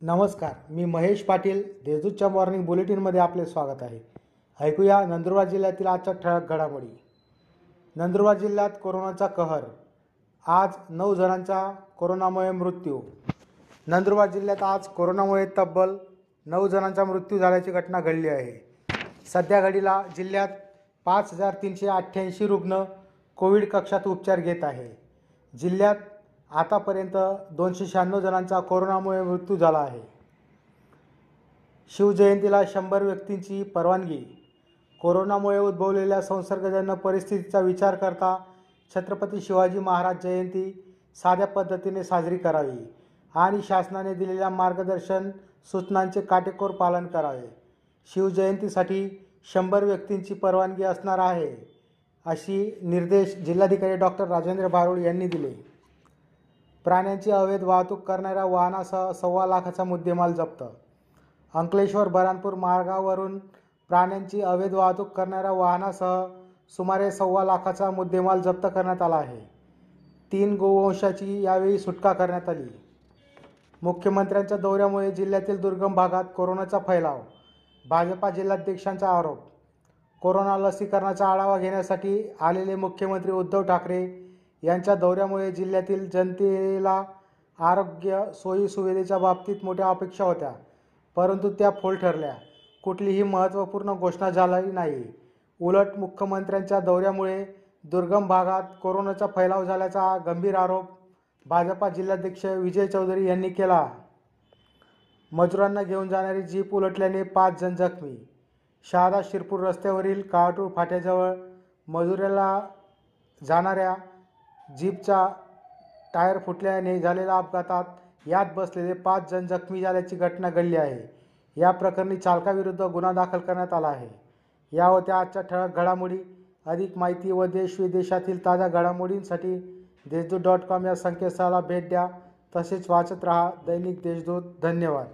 नमस्कार मी महेश पाटील देजूतच्या मॉर्निंग बुलेटिनमध्ये आपले स्वागत आहे. ऐकूया नंदुरबार जिल्ह्यातील आजच्या ठळक घडामोडी. नंदुरबार जिल्ह्यात कोरोनाचा कहर. आज नऊ जणांचा कोरोनामुळे मृत्यू. नंदुरबार जिल्ह्यात आज कोरोनामुळे तब्बल नऊ जणांचा मृत्यू झाल्याची घटना घडली आहे. सध्या घडीला जिल्ह्यात पाच हजार तीनशे अठ्ठ्याऐंशी रुग्ण कोविड कक्षात उपचार घेत आहे. जिल्ह्यात आतापर्यंत दोनशे शहाण्णव जणांचा कोरोनामुळे मृत्यू झाला आहे. शिवजयंतीला शंभर व्यक्तींची परवानगी. कोरोनामुळे उद्भवलेल्या संसर्गजन्य परिस्थितीचा विचार करता छत्रपती शिवाजी महाराज जयंती साध्या पद्धतीने साजरी करावी आणि शासनाने दिलेल्या मार्गदर्शन सूचनांचे काटेकोर पालन करावे. शिवजयंतीसाठी शंभर व्यक्तींची परवानगी असणार आहे अशी निर्देश जिल्हाधिकारी डॉक्टर राजेंद्र भारुड यांनी दिले. प्राण्यांची अवैध वाहतूक करणाऱ्या वाहनासह सव्वा लाखाचा मुद्देमाल जप्त. अंकलेश्वर बरानपूर मार्गावरून प्राण्यांची अवैध वाहतूक करणाऱ्या वाहनासह सुमारे सव्वा लाखाचा मुद्देमाल जप्त करण्यात आला आहे. तीन गोवंशाची यावेळी सुटका करण्यात आली. मुख्यमंत्र्यांच्या दौऱ्यामुळे जिल्ह्यातील दुर्गम भागात कोरोनाचा फैलाव भाजपा जिल्हाध्यक्षांचा आरोप कोरोना लसीकरणाचा आढावा घेण्यासाठी आलेले मुख्यमंत्री उद्धव ठाकरे यांच्या दौऱ्यामुळे जिल्ह्यातील जनतेला आरोग्य सोयी सुविधेच्या बाबतीत मोठ्या अपेक्षा होत्या. परंतु त्या फोल ठरल्या. कुठलीही महत्त्वपूर्ण घोषणा झाली नाही. उलट मुख्यमंत्र्यांच्या दौऱ्यामुळे दुर्गम भागात कोरोनाचा फैलाव झाल्याचा गंभीर आरोप भाजपा जिल्हाध्यक्ष विजय चौधरी यांनी केला. मजुरांना घेऊन जाणारी जीप उलटल्याने पाच जण जखमी. शहादा शिरपूर रस्त्यावरील काळाटूर फाट्याजवळ मजुराला जाणाऱ्या जीपचा टायर फुटल्याने झालेल्या अपघातात यात बसलेले पाच जण जखमी झाल्याची घटना घडली आहे. या प्रकरणी चालकाविरुद्ध गुन्हा दाखल करण्यात आला आहे. या होत्या आजच्या ठळक घडामोडी. अधिक माहिती व देश विदेशातील ताज्या घडामोडींसाठी देशदूत डॉट कॉम या संकेतस्थळाला भेट द्या. तसेच वाचत राहा दैनिक देशदूत. धन्यवाद.